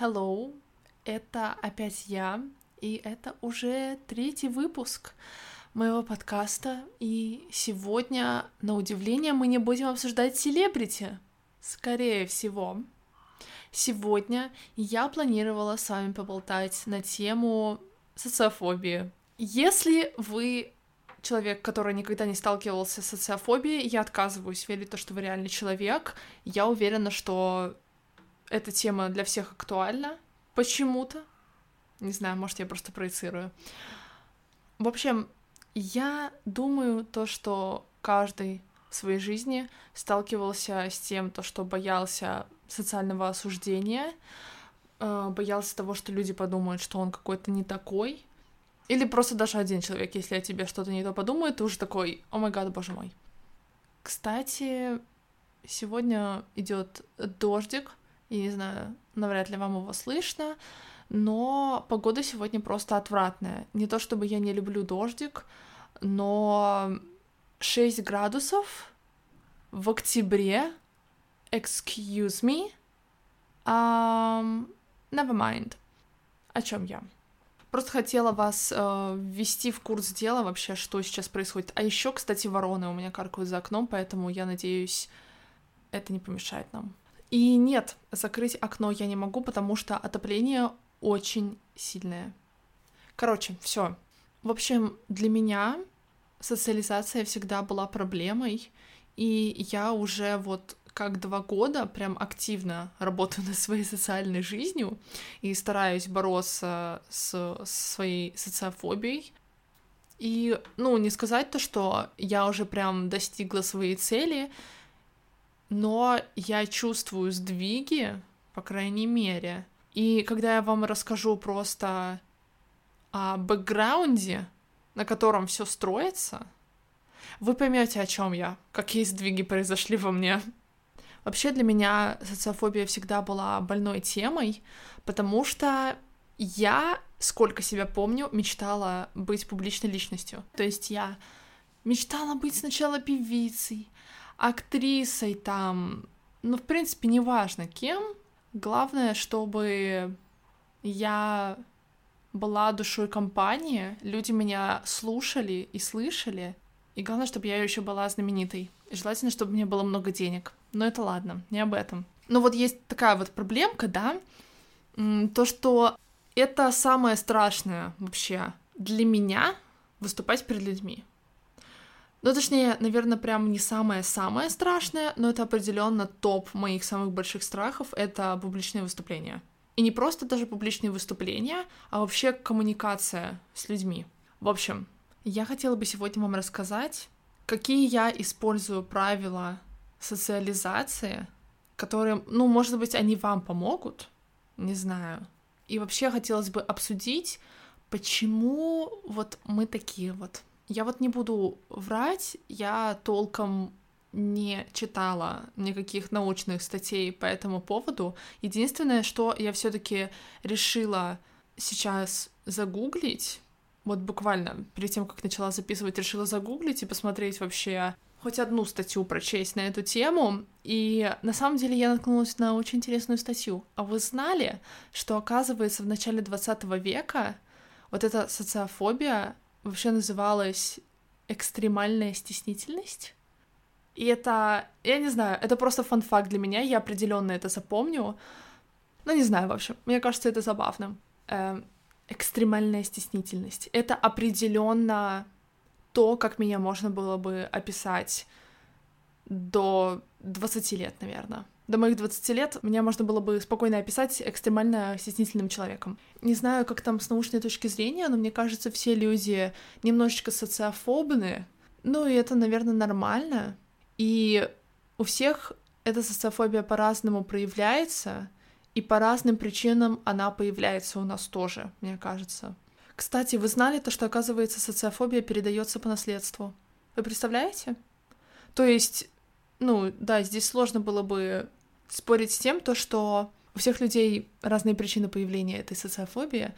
Hello, это опять я, и это уже третий выпуск моего подкаста, и сегодня, на удивление, мы не будем обсуждать селебрити, скорее всего. Сегодня я планировала с вами поболтать на тему социофобии. Если вы человек, который никогда не сталкивался с социофобией, я отказываюсь верить в то, что вы реальный человек. Я уверена, что эта тема для всех актуальна почему-то. Не знаю, может, я просто проецирую. В общем, я думаю то, что каждый в своей жизни сталкивался с тем, то, что боялся социального осуждения, э, боялся того, что люди подумают, что он какой-то не такой, или просто даже один человек, если о тебе что-то не то подумает, ты уже такой, о май гад, боже мой. Кстати, сегодня идет дождик, я не знаю, навряд ли вам его слышно, но погода сегодня просто отвратная. Не то чтобы я не люблю дождик, но 6 градусов в октябре, excuse me, um, never mind. О чем я? Просто хотела вас э, ввести в курс дела вообще, что сейчас происходит. А еще, кстати, вороны у меня каркают за окном, поэтому я надеюсь, это не помешает нам. И нет, закрыть окно я не могу, потому что отопление очень сильное. Короче, все. В общем, для меня социализация всегда была проблемой, и я уже вот как два года прям активно работаю над своей социальной жизнью и стараюсь бороться с, своей социофобией. И, ну, не сказать то, что я уже прям достигла своей цели, но я чувствую сдвиги, по крайней мере. И когда я вам расскажу просто о бэкграунде, на котором все строится, вы поймете, о чем я, какие сдвиги произошли во мне. Вообще для меня социофобия всегда была больной темой, потому что я, сколько себя помню, мечтала быть публичной личностью. То есть я мечтала быть сначала певицей, актрисой там, ну, в принципе, неважно кем. Главное, чтобы я была душой компании, люди меня слушали и слышали, и главное, чтобы я еще была знаменитой. И желательно, чтобы мне было много денег. Но это ладно, не об этом. Но вот есть такая вот проблемка, да, то, что это самое страшное вообще для меня выступать перед людьми. Ну, точнее, наверное, прям не самое-самое страшное, но это определенно топ моих самых больших страхов — это публичные выступления. И не просто даже публичные выступления, а вообще коммуникация с людьми. В общем, я хотела бы сегодня вам рассказать, какие я использую правила социализации, которые, ну, может быть, они вам помогут, не знаю. И вообще хотелось бы обсудить, почему вот мы такие вот. Я вот не буду врать, я толком не читала никаких научных статей по этому поводу. Единственное, что я все-таки решила сейчас загуглить, вот буквально перед тем, как начала записывать, решила загуглить и посмотреть вообще хоть одну статью прочесть на эту тему, и на самом деле я наткнулась на очень интересную статью. А вы знали, что, оказывается, в начале 20 века вот эта социофобия вообще называлась экстремальная стеснительность? И это, я не знаю, это просто фан-факт для меня, я определенно это запомню. Ну, не знаю, в общем, мне кажется, это забавно. Эм, экстремальная стеснительность. Это определенно то, как меня можно было бы описать до 20 лет, наверное. До моих 20 лет меня можно было бы спокойно описать экстремально стеснительным человеком. Не знаю, как там с научной точки зрения, но мне кажется, все люди немножечко социофобны. Ну и это, наверное, нормально. И у всех эта социофобия по-разному проявляется, и по разным причинам она появляется у нас тоже, мне кажется. Кстати, вы знали то, что, оказывается, социофобия передается по наследству? Вы представляете? То есть, ну, да, здесь сложно было бы спорить с тем, то, что у всех людей разные причины появления этой социофобии.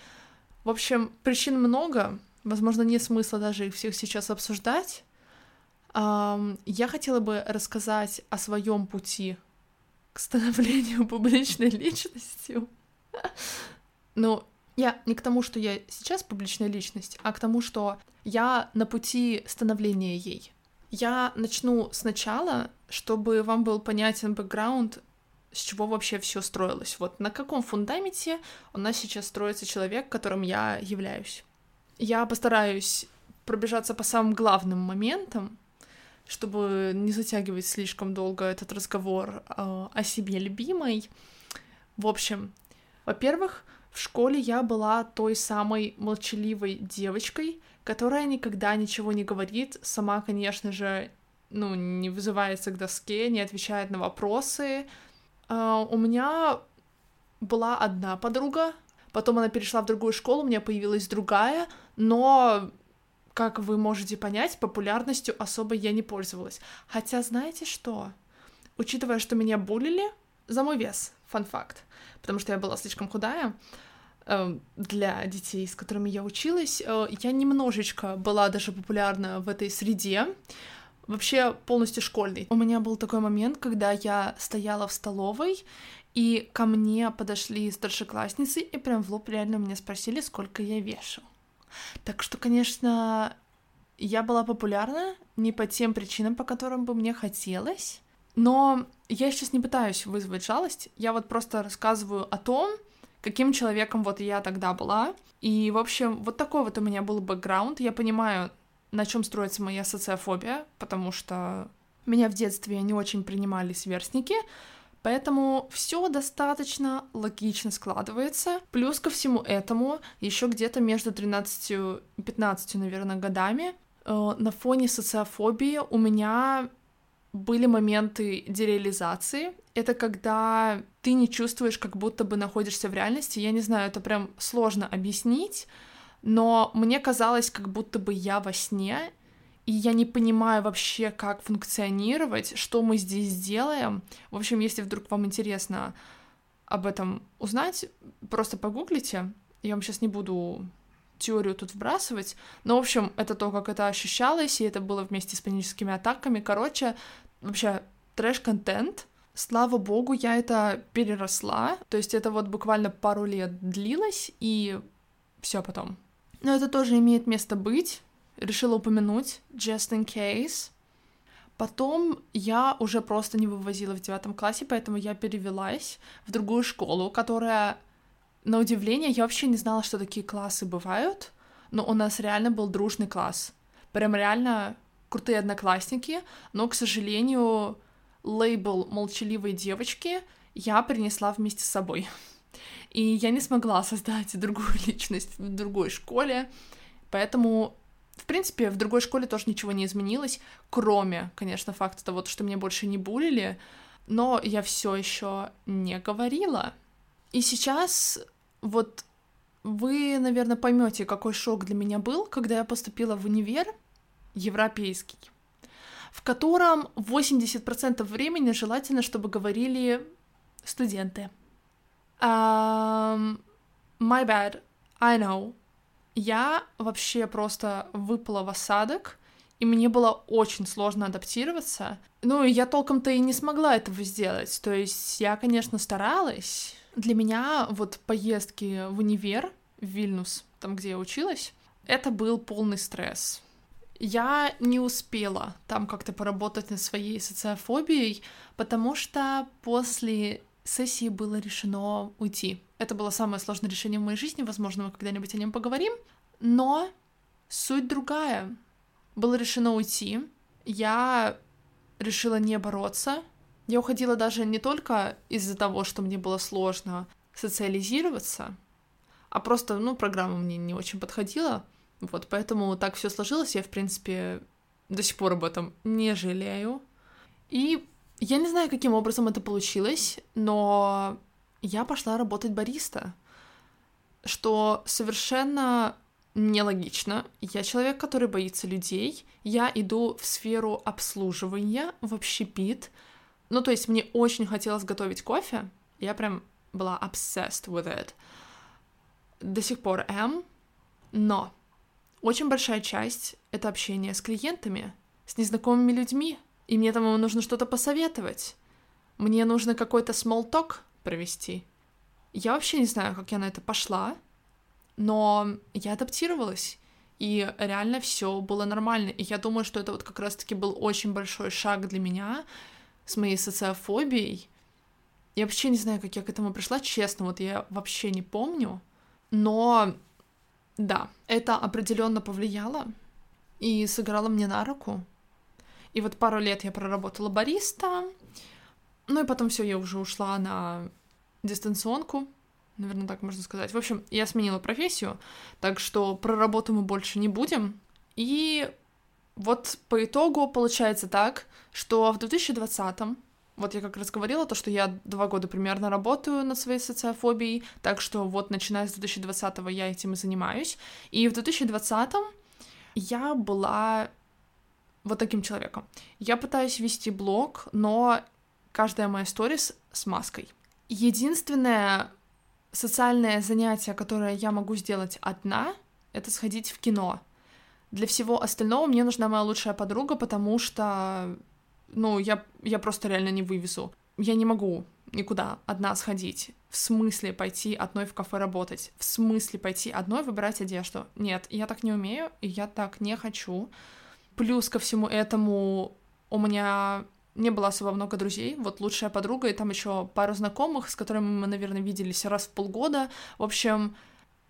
В общем, причин много, возможно, нет смысла даже их всех сейчас обсуждать. Я хотела бы рассказать о своем пути к становлению публичной личностью. Ну, я не к тому, что я сейчас публичная личность, а к тому, что я на пути становления ей. Я начну сначала, чтобы вам был понятен бэкграунд, с чего вообще все строилось. Вот на каком фундаменте у нас сейчас строится человек, которым я являюсь. Я постараюсь пробежаться по самым главным моментам, чтобы не затягивать слишком долго этот разговор э, о себе любимой. В общем, во-первых, в школе я была той самой молчаливой девочкой, которая никогда ничего не говорит, сама, конечно же, ну, не вызывается к доске, не отвечает на вопросы. Uh, у меня была одна подруга, потом она перешла в другую школу, у меня появилась другая, но, как вы можете понять, популярностью особо я не пользовалась. Хотя, знаете что? Учитывая, что меня булили за мой вес, фан факт, потому что я была слишком худая, Эм, для детей, с которыми я училась. Э, я немножечко была даже популярна в этой среде, вообще полностью школьной. У меня был такой момент, когда я стояла в столовой, и ко мне подошли старшеклассницы и прям в лоб реально меня спросили, сколько я вешу. Так что, конечно, я была популярна не по тем причинам, по которым бы мне хотелось, но я сейчас не пытаюсь вызвать жалость, я вот просто рассказываю о том, каким человеком вот я тогда была. И, в общем, вот такой вот у меня был бэкграунд. Я понимаю, на чем строится моя социофобия, потому что меня в детстве не очень принимали сверстники, Поэтому все достаточно логично складывается. Плюс ко всему этому, еще где-то между 13 и 15, наверное, годами э, на фоне социофобии у меня были моменты дереализации. Это когда ты не чувствуешь, как будто бы находишься в реальности. Я не знаю, это прям сложно объяснить, но мне казалось, как будто бы я во сне, и я не понимаю вообще, как функционировать, что мы здесь делаем. В общем, если вдруг вам интересно об этом узнать, просто погуглите. Я вам сейчас не буду теорию тут вбрасывать. Но, в общем, это то, как это ощущалось, и это было вместе с паническими атаками. Короче, вообще трэш-контент. Слава богу, я это переросла. То есть это вот буквально пару лет длилось, и все потом. Но это тоже имеет место быть. Решила упомянуть, just in case. Потом я уже просто не вывозила в девятом классе, поэтому я перевелась в другую школу, которая, на удивление, я вообще не знала, что такие классы бывают, но у нас реально был дружный класс. Прям реально крутые одноклассники, но, к сожалению, лейбл молчаливой девочки я принесла вместе с собой. И я не смогла создать другую личность в другой школе, поэтому, в принципе, в другой школе тоже ничего не изменилось, кроме, конечно, факта того, что меня больше не булили, но я все еще не говорила. И сейчас вот вы, наверное, поймете, какой шок для меня был, когда я поступила в универ, европейский, в котором 80% времени желательно, чтобы говорили студенты. Um, my bad, I know. Я вообще просто выпала в осадок, и мне было очень сложно адаптироваться. Ну, я толком-то и не смогла этого сделать. То есть я, конечно, старалась. Для меня вот поездки в универ, в Вильнюс, там, где я училась, это был полный стресс. Я не успела там как-то поработать над своей социофобией, потому что после сессии было решено уйти. Это было самое сложное решение в моей жизни, возможно, мы когда-нибудь о нем поговорим, но суть другая. Было решено уйти, я решила не бороться. Я уходила даже не только из-за того, что мне было сложно социализироваться, а просто, ну, программа мне не очень подходила, вот, поэтому так все сложилось, я, в принципе, до сих пор об этом не жалею. И я не знаю, каким образом это получилось, но я пошла работать бариста, что совершенно нелогично. Я человек, который боится людей. Я иду в сферу обслуживания, в общепит. Ну, то есть мне очень хотелось готовить кофе. Я прям была obsessed with it. До сих пор am. Но очень большая часть — это общение с клиентами, с незнакомыми людьми, и мне там нужно что-то посоветовать. Мне нужно какой-то small talk провести. Я вообще не знаю, как я на это пошла, но я адаптировалась. И реально все было нормально. И я думаю, что это вот как раз-таки был очень большой шаг для меня с моей социофобией. Я вообще не знаю, как я к этому пришла, честно, вот я вообще не помню. Но да, это определенно повлияло и сыграло мне на руку. И вот пару лет я проработала бариста, ну и потом все, я уже ушла на дистанционку, наверное, так можно сказать. В общем, я сменила профессию, так что про работу мы больше не будем. И вот по итогу получается так, что в 2020 вот я как раз говорила, то, что я два года примерно работаю над своей социофобией, так что вот начиная с 2020 я этим и занимаюсь. И в 2020 я была вот таким человеком. Я пытаюсь вести блог, но каждая моя сторис с маской. Единственное социальное занятие, которое я могу сделать одна, это сходить в кино. Для всего остального мне нужна моя лучшая подруга, потому что, ну, я, я просто реально не вывезу. Я не могу никуда одна сходить. В смысле пойти одной в кафе работать? В смысле пойти одной выбирать одежду? Нет, я так не умею, и я так не хочу. Плюс ко всему этому у меня не было особо много друзей, вот лучшая подруга, и там еще пару знакомых, с которыми мы, наверное, виделись раз в полгода. В общем,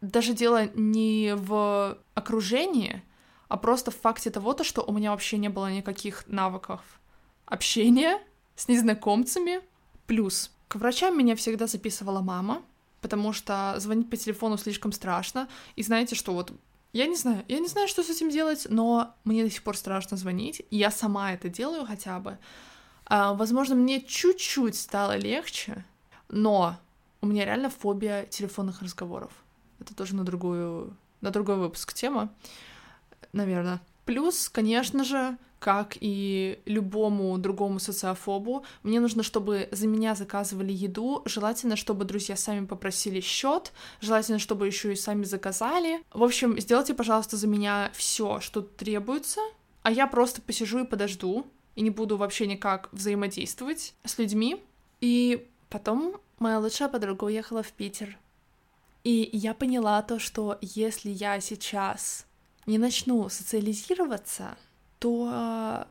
даже дело не в окружении, а просто в факте того, то, что у меня вообще не было никаких навыков общения с незнакомцами. Плюс к врачам меня всегда записывала мама, потому что звонить по телефону слишком страшно. И знаете, что вот я не знаю, я не знаю, что с этим делать, но мне до сих пор страшно звонить. Я сама это делаю хотя бы. А, возможно, мне чуть-чуть стало легче, но у меня реально фобия телефонных разговоров. Это тоже на другую, на другой выпуск тема, наверное. Плюс, конечно же, как и любому другому социофобу, мне нужно, чтобы за меня заказывали еду, желательно, чтобы друзья сами попросили счет, желательно, чтобы еще и сами заказали. В общем, сделайте, пожалуйста, за меня все, что требуется, а я просто посижу и подожду, и не буду вообще никак взаимодействовать с людьми. И потом моя лучшая подруга уехала в Питер. И я поняла то, что если я сейчас не начну социализироваться, то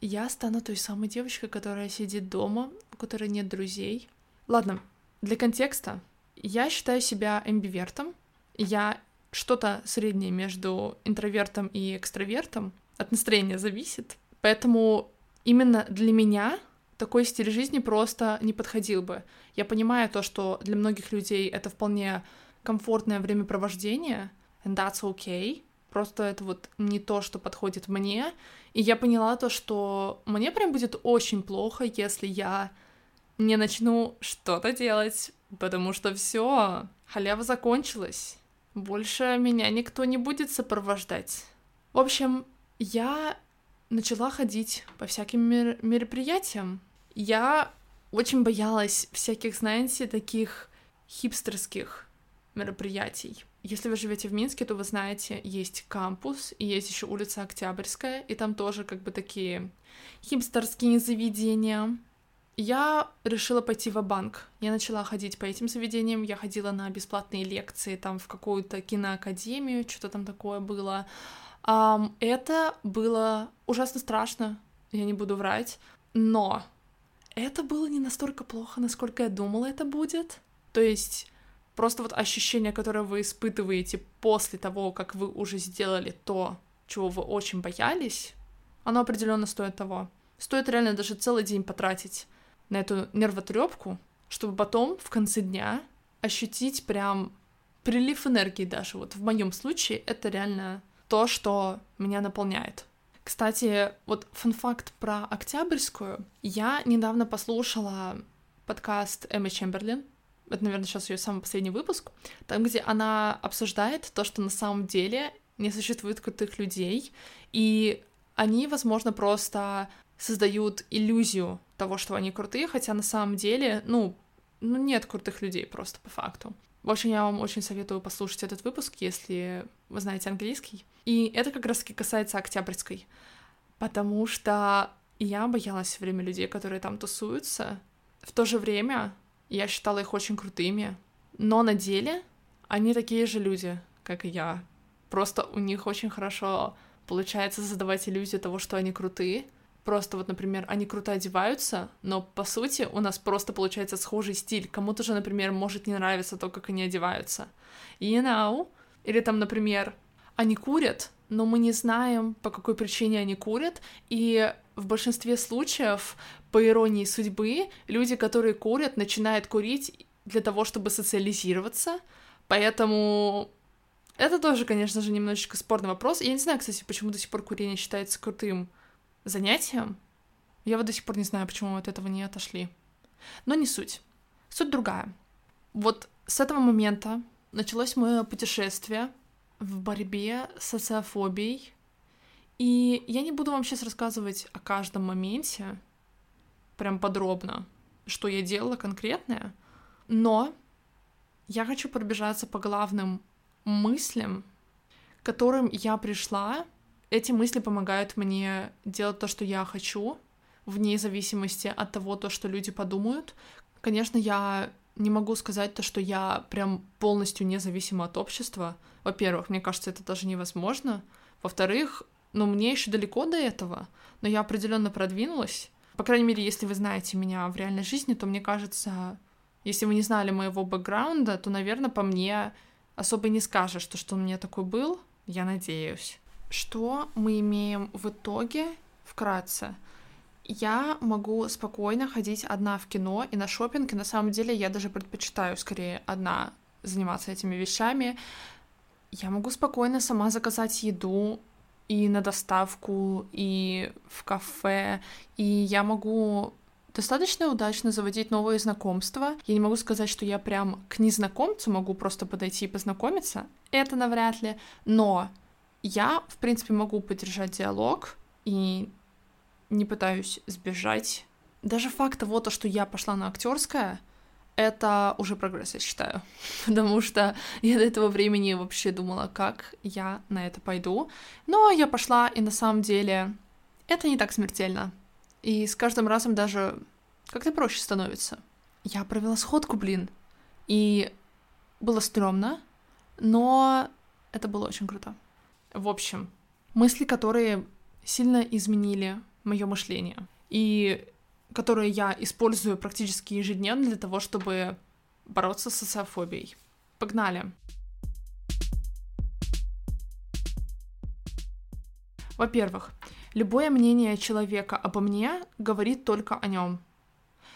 я стану той самой девочкой, которая сидит дома, у которой нет друзей. Ладно, для контекста. Я считаю себя эмбивертом. Я что-то среднее между интровертом и экстравертом. От настроения зависит. Поэтому именно для меня такой стиль жизни просто не подходил бы. Я понимаю то, что для многих людей это вполне комфортное времяпровождение, and that's okay. Просто это вот не то, что подходит мне. И я поняла то, что мне прям будет очень плохо, если я не начну что-то делать, потому что все, халява закончилась. Больше меня никто не будет сопровождать. В общем, я начала ходить по всяким мер- мероприятиям. Я очень боялась всяких, знаете, таких хипстерских мероприятий. Если вы живете в Минске, то вы знаете, есть кампус, и есть еще улица Октябрьская, и там тоже как бы такие хипстерские заведения. Я решила пойти в банк. Я начала ходить по этим заведениям. Я ходила на бесплатные лекции там в какую-то киноакадемию, что-то там такое было. Um, это было ужасно страшно, я не буду врать, но это было не настолько плохо, насколько я думала это будет. То есть просто вот ощущение, которое вы испытываете после того, как вы уже сделали то, чего вы очень боялись, оно определенно стоит того. Стоит реально даже целый день потратить на эту нервотрепку, чтобы потом в конце дня ощутить прям прилив энергии даже. Вот в моем случае это реально то, что меня наполняет. Кстати, вот фан-факт про Октябрьскую. Я недавно послушала подкаст Эммы Чемберлин. Это, наверное, сейчас ее самый последний выпуск. Там, где она обсуждает то, что на самом деле не существует крутых людей, и они, возможно, просто создают иллюзию того, что они крутые, хотя на самом деле, ну, ну нет крутых людей просто по факту. В общем, я вам очень советую послушать этот выпуск, если вы знаете английский. И это как раз-таки касается Октябрьской, потому что я боялась все время людей, которые там тусуются. В то же время я считала их очень крутыми. но на деле они такие же люди, как и я. Просто у них очень хорошо получается задавать иллюзию того, что они крутые. Просто вот, например, они круто одеваются, но по сути у нас просто получается схожий стиль. Кому-то же, например, может не нравиться то, как они одеваются. You know? Или там, например, они курят, но мы не знаем, по какой причине они курят, и в большинстве случаев, по иронии судьбы, люди, которые курят, начинают курить для того, чтобы социализироваться, поэтому это тоже, конечно же, немножечко спорный вопрос. Я не знаю, кстати, почему до сих пор курение считается крутым занятием. Я вот до сих пор не знаю, почему мы от этого не отошли. Но не суть. Суть другая. Вот с этого момента началось мое путешествие в борьбе с социофобией. И я не буду вам сейчас рассказывать о каждом моменте, прям подробно, что я делала конкретное, но я хочу пробежаться по главным мыслям, к которым я пришла. Эти мысли помогают мне делать то, что я хочу, вне зависимости от того, то, что люди подумают. Конечно, я не могу сказать то, что я прям полностью независима от общества. Во-первых, мне кажется, это даже невозможно. Во-вторых, ну, мне еще далеко до этого, но я определенно продвинулась. По крайней мере, если вы знаете меня в реальной жизни, то мне кажется, если вы не знали моего бэкграунда, то, наверное, по мне особо не скажешь, что, что он меня такой был, я надеюсь. Что мы имеем в итоге, вкратце? Я могу спокойно ходить одна в кино и на шопинг, и на самом деле я даже предпочитаю скорее одна заниматься этими вещами. Я могу спокойно сама заказать еду и на доставку, и в кафе, и я могу достаточно удачно заводить новые знакомства. Я не могу сказать, что я прям к незнакомцу могу просто подойти и познакомиться. Это навряд ли. Но я, в принципе, могу поддержать диалог и не пытаюсь сбежать. Даже факт того, то, что я пошла на актерское, это уже прогресс, я считаю. Потому что я до этого времени вообще думала, как я на это пойду. Но я пошла, и на самом деле это не так смертельно. И с каждым разом даже как-то проще становится. Я провела сходку, блин. И было стрёмно, но это было очень круто. В общем, мысли, которые сильно изменили мое мышление. И которые я использую практически ежедневно для того, чтобы бороться с социофобией. Погнали! Во-первых, любое мнение человека обо мне говорит только о нем.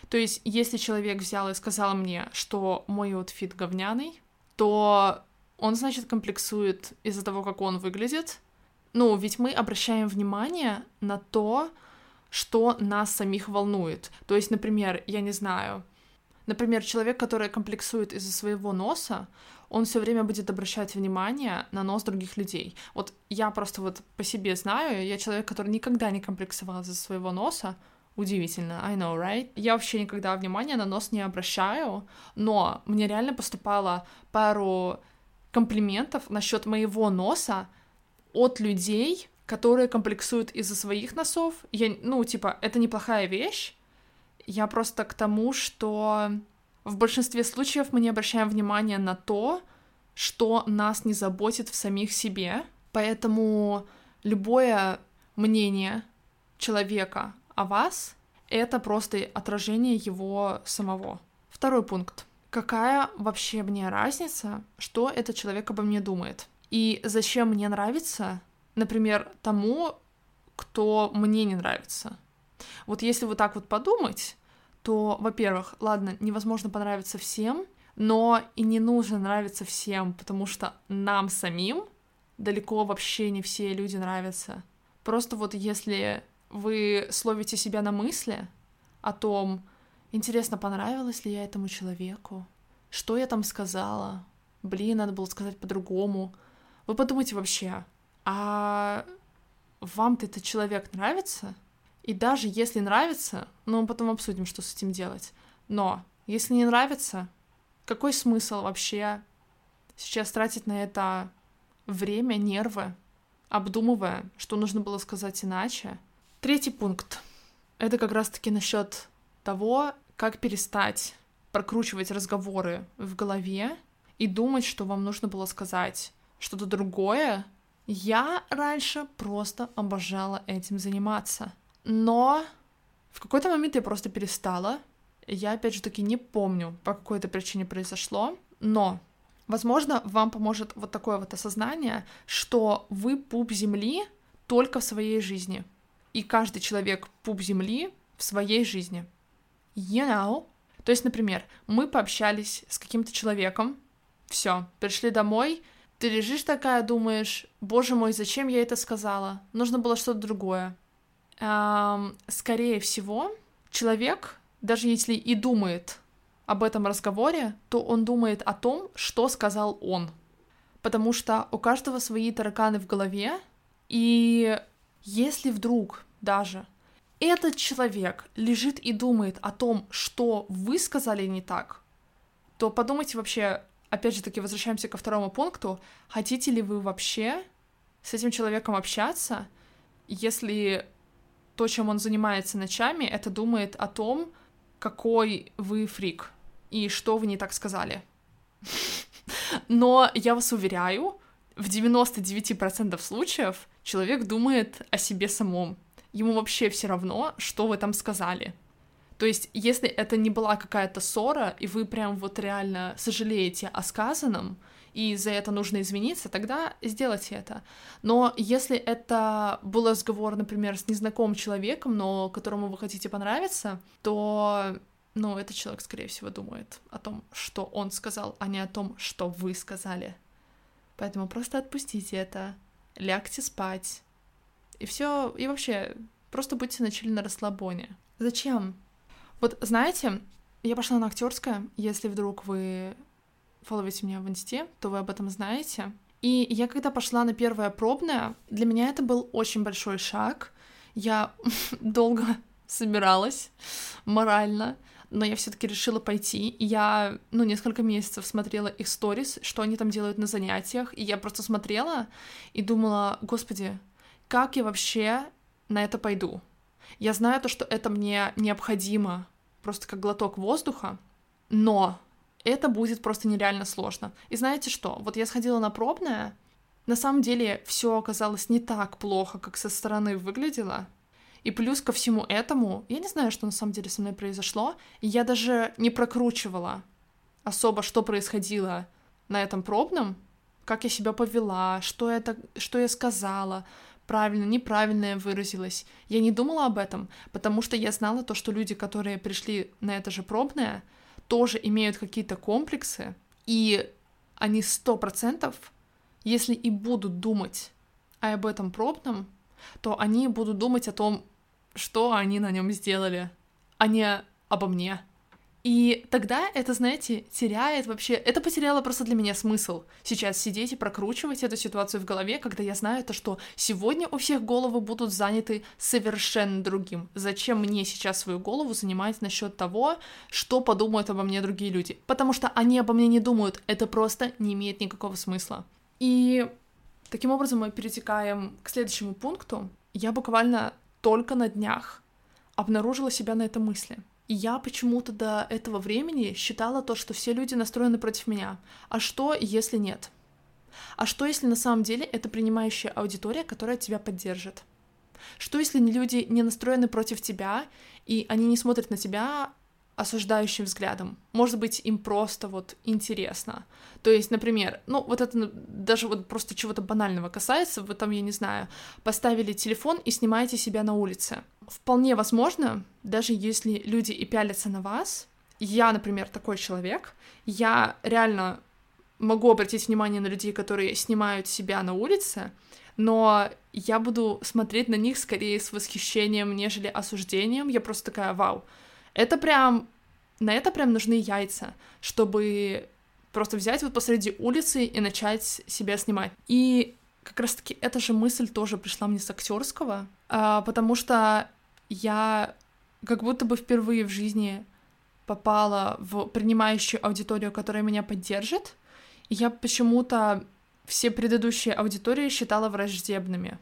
То есть, если человек взял и сказал мне, что мой outfit говняный, то он, значит, комплексует из-за того, как он выглядит. Ну, ведь мы обращаем внимание на то, что нас самих волнует. То есть, например, я не знаю, например, человек, который комплексует из-за своего носа, он все время будет обращать внимание на нос других людей. Вот я просто вот по себе знаю, я человек, который никогда не комплексовал из-за своего носа, Удивительно, I know, right? Я вообще никогда внимания на нос не обращаю, но мне реально поступало пару комплиментов насчет моего носа от людей, которые комплексуют из-за своих носов. Я, ну, типа, это неплохая вещь. Я просто к тому, что в большинстве случаев мы не обращаем внимания на то, что нас не заботит в самих себе. Поэтому любое мнение человека о вас — это просто отражение его самого. Второй пункт. Какая вообще мне разница, что этот человек обо мне думает? И зачем мне нравится, например, тому, кто мне не нравится? Вот если вот так вот подумать, то, во-первых, ладно, невозможно понравиться всем, но и не нужно нравиться всем, потому что нам самим далеко вообще не все люди нравятся. Просто вот если вы словите себя на мысли о том, интересно, понравилось ли я этому человеку, что я там сказала, блин, надо было сказать по-другому. Вы подумайте вообще, а вам-то этот человек нравится? И даже если нравится, ну, потом обсудим, что с этим делать. Но если не нравится, какой смысл вообще сейчас тратить на это время, нервы, обдумывая, что нужно было сказать иначе, Третий пункт. Это как раз-таки насчет того, как перестать прокручивать разговоры в голове и думать, что вам нужно было сказать что-то другое. Я раньше просто обожала этим заниматься. Но в какой-то момент я просто перестала. Я, опять же таки, не помню, по какой это причине произошло, но, возможно, вам поможет вот такое вот осознание, что вы пуп земли только в своей жизни. И каждый человек пуп земли в своей жизни. You know? То есть, например, мы пообщались с каким-то человеком, все, пришли домой, ты лежишь такая, думаешь, боже мой, зачем я это сказала? Нужно было что-то другое. Эм, скорее всего, человек, даже если и думает об этом разговоре, то он думает о том, что сказал он. Потому что у каждого свои тараканы в голове, и если вдруг даже этот человек лежит и думает о том, что вы сказали не так, то подумайте вообще, опять же таки, возвращаемся ко второму пункту, хотите ли вы вообще с этим человеком общаться, если то, чем он занимается ночами, это думает о том, какой вы фрик и что вы не так сказали. Но я вас уверяю, в 99% случаев человек думает о себе самом ему вообще все равно, что вы там сказали. То есть, если это не была какая-то ссора, и вы прям вот реально сожалеете о сказанном, и за это нужно извиниться, тогда сделайте это. Но если это был разговор, например, с незнакомым человеком, но которому вы хотите понравиться, то, ну, этот человек, скорее всего, думает о том, что он сказал, а не о том, что вы сказали. Поэтому просто отпустите это, лягте спать, и все, и вообще, просто будьте начали на расслабоне. Зачем? Вот знаете, я пошла на актерское, если вдруг вы фолловите меня в инсте, то вы об этом знаете. И я когда пошла на первое пробное, для меня это был очень большой шаг. Я долго собиралась морально, но я все-таки решила пойти. Я, ну, несколько месяцев смотрела их сторис, что они там делают на занятиях, и я просто смотрела и думала, господи, как я вообще на это пойду? Я знаю то, что это мне необходимо, просто как глоток воздуха, но это будет просто нереально сложно. И знаете что? Вот я сходила на пробное, на самом деле все оказалось не так плохо, как со стороны выглядело. И плюс ко всему этому, я не знаю, что на самом деле со мной произошло, я даже не прокручивала особо, что происходило на этом пробном, как я себя повела, что, это, что я сказала, правильно, неправильно я выразилась. Я не думала об этом, потому что я знала то, что люди, которые пришли на это же пробное, тоже имеют какие-то комплексы, и они сто процентов, если и будут думать об этом пробном, то они будут думать о том, что они на нем сделали, а не обо мне. И тогда это, знаете, теряет вообще... Это потеряло просто для меня смысл сейчас сидеть и прокручивать эту ситуацию в голове, когда я знаю то, что сегодня у всех головы будут заняты совершенно другим. Зачем мне сейчас свою голову занимать насчет того, что подумают обо мне другие люди? Потому что они обо мне не думают, это просто не имеет никакого смысла. И таким образом мы перетекаем к следующему пункту. Я буквально только на днях обнаружила себя на этой мысли — я почему-то до этого времени считала то, что все люди настроены против меня. А что, если нет? А что, если на самом деле это принимающая аудитория, которая тебя поддержит? Что, если люди не настроены против тебя, и они не смотрят на тебя осуждающим взглядом. Может быть, им просто вот интересно. То есть, например, ну вот это даже вот просто чего-то банального касается, вы там, я не знаю, поставили телефон и снимаете себя на улице. Вполне возможно, даже если люди и пялятся на вас, я, например, такой человек, я реально могу обратить внимание на людей, которые снимают себя на улице, но я буду смотреть на них скорее с восхищением, нежели осуждением. Я просто такая, вау, это прям... На это прям нужны яйца, чтобы просто взять вот посреди улицы и начать себя снимать. И как раз-таки эта же мысль тоже пришла мне с актерского, а, потому что я как будто бы впервые в жизни попала в принимающую аудиторию, которая меня поддержит, и я почему-то все предыдущие аудитории считала враждебными.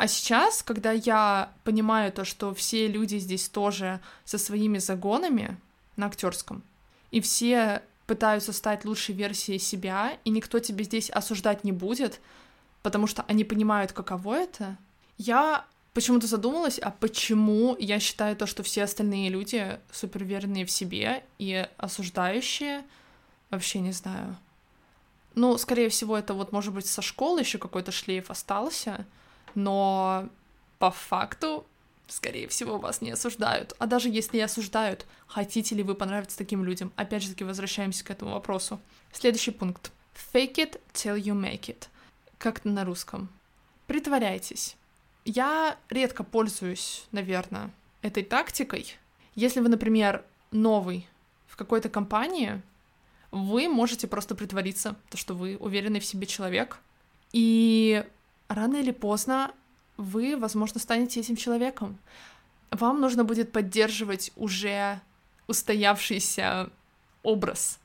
А сейчас, когда я понимаю то, что все люди здесь тоже со своими загонами на актерском, и все пытаются стать лучшей версией себя, и никто тебе здесь осуждать не будет, потому что они понимают, каково это. Я почему-то задумалась, а почему я считаю то, что все остальные люди суперверные в себе и осуждающие, вообще не знаю. Ну, скорее всего, это вот, может быть, со школы еще какой-то шлейф остался, но по факту, скорее всего, вас не осуждают. А даже если и осуждают, хотите ли вы понравиться таким людям? Опять же таки, возвращаемся к этому вопросу. Следующий пункт. Fake it till you make it. Как на русском. Притворяйтесь. Я редко пользуюсь, наверное, этой тактикой. Если вы, например, новый в какой-то компании, вы можете просто притвориться, то, что вы уверенный в себе человек, и рано или поздно вы, возможно, станете этим человеком. Вам нужно будет поддерживать уже устоявшийся образ.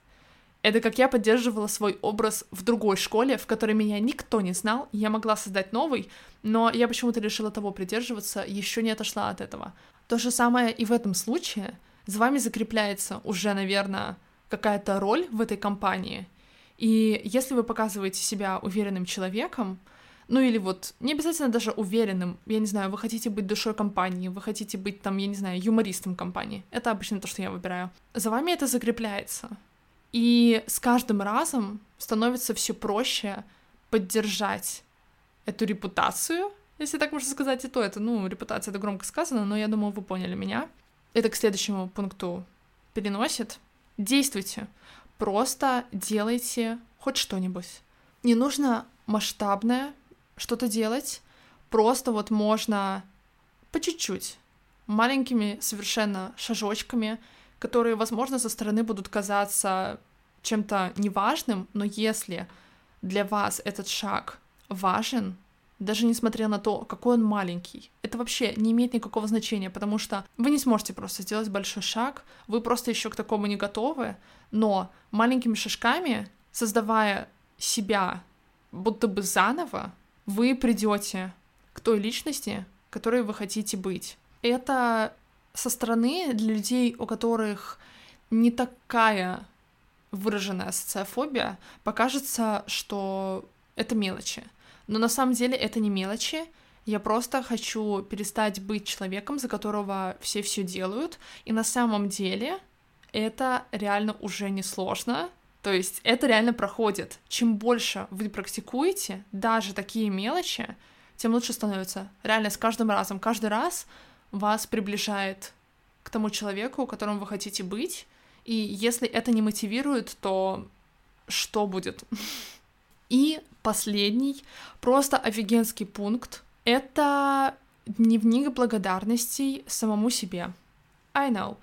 Это как я поддерживала свой образ в другой школе, в которой меня никто не знал, я могла создать новый, но я почему-то решила того придерживаться, еще не отошла от этого. То же самое и в этом случае. За вами закрепляется уже, наверное, какая-то роль в этой компании. И если вы показываете себя уверенным человеком, ну или вот не обязательно даже уверенным, я не знаю, вы хотите быть душой компании, вы хотите быть там, я не знаю, юмористом компании. Это обычно то, что я выбираю. За вами это закрепляется. И с каждым разом становится все проще поддержать эту репутацию, если так можно сказать, и то это, ну, репутация это громко сказано, но я думаю, вы поняли меня. Это к следующему пункту переносит. Действуйте. Просто делайте хоть что-нибудь. Не нужно масштабное что-то делать. Просто вот можно по чуть-чуть, маленькими совершенно шажочками, которые, возможно, со стороны будут казаться чем-то неважным, но если для вас этот шаг важен, даже несмотря на то, какой он маленький. Это вообще не имеет никакого значения, потому что вы не сможете просто сделать большой шаг, вы просто еще к такому не готовы, но маленькими шажками, создавая себя будто бы заново, вы придете к той личности, которой вы хотите быть. Это со стороны для людей, у которых не такая выраженная социофобия, покажется, что это мелочи. Но на самом деле это не мелочи. Я просто хочу перестать быть человеком, за которого все все делают. И на самом деле это реально уже не сложно. То есть это реально проходит. Чем больше вы практикуете, даже такие мелочи, тем лучше становится. Реально с каждым разом. Каждый раз вас приближает к тому человеку, которым вы хотите быть. И если это не мотивирует, то что будет? И последний, просто офигенский пункт, это дневник благодарностей самому себе. I know.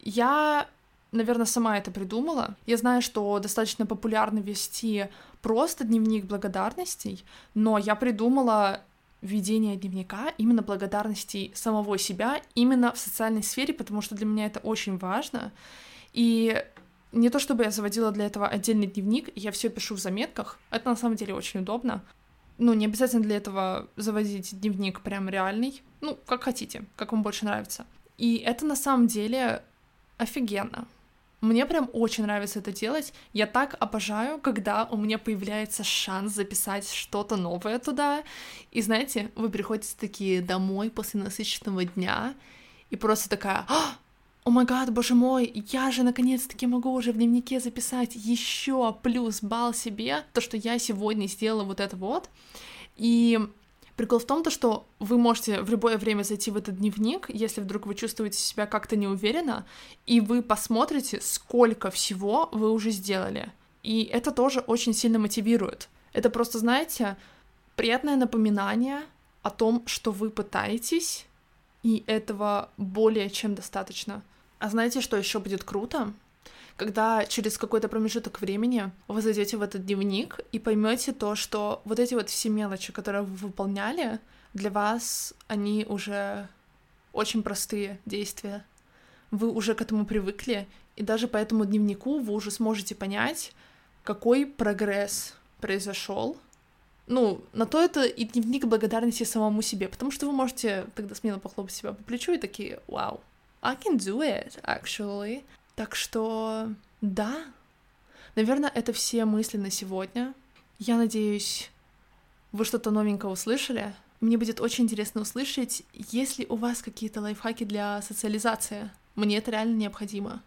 Я, наверное, сама это придумала. Я знаю, что достаточно популярно вести просто дневник благодарностей, но я придумала ведение дневника именно благодарностей самого себя, именно в социальной сфере, потому что для меня это очень важно. И не то чтобы я заводила для этого отдельный дневник, я все пишу в заметках. Это на самом деле очень удобно. Ну, не обязательно для этого заводить дневник прям реальный. Ну, как хотите, как вам больше нравится. И это на самом деле офигенно. Мне прям очень нравится это делать. Я так обожаю, когда у меня появляется шанс записать что-то новое туда. И знаете, вы приходите такие домой после насыщенного дня, и просто такая, «А, о май гад, боже мой, я же наконец-таки могу уже в дневнике записать еще плюс балл себе, то, что я сегодня сделала вот это вот. И прикол в том, то, что вы можете в любое время зайти в этот дневник, если вдруг вы чувствуете себя как-то неуверенно, и вы посмотрите, сколько всего вы уже сделали. И это тоже очень сильно мотивирует. Это просто, знаете, приятное напоминание о том, что вы пытаетесь, и этого более чем достаточно. А знаете, что еще будет круто? Когда через какой-то промежуток времени вы зайдете в этот дневник и поймете то, что вот эти вот все мелочи, которые вы выполняли, для вас они уже очень простые действия. Вы уже к этому привыкли, и даже по этому дневнику вы уже сможете понять, какой прогресс произошел, ну, на то это и дневник благодарности самому себе, потому что вы можете тогда смело похлопать себя по плечу и такие, вау, I can do it, actually. Так что да, наверное, это все мысли на сегодня. Я надеюсь, вы что-то новенькое услышали. Мне будет очень интересно услышать, есть ли у вас какие-то лайфхаки для социализации. Мне это реально необходимо.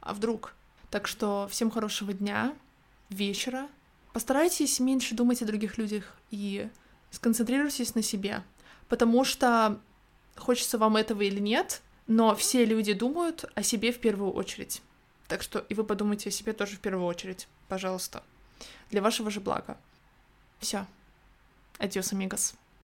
А вдруг? Так что всем хорошего дня, вечера. Постарайтесь меньше думать о других людях и сконцентрируйтесь на себе. Потому что хочется вам этого или нет, но все люди думают о себе в первую очередь. Так что и вы подумайте о себе тоже в первую очередь, пожалуйста. Для вашего же блага. Все. Адьос, амигос.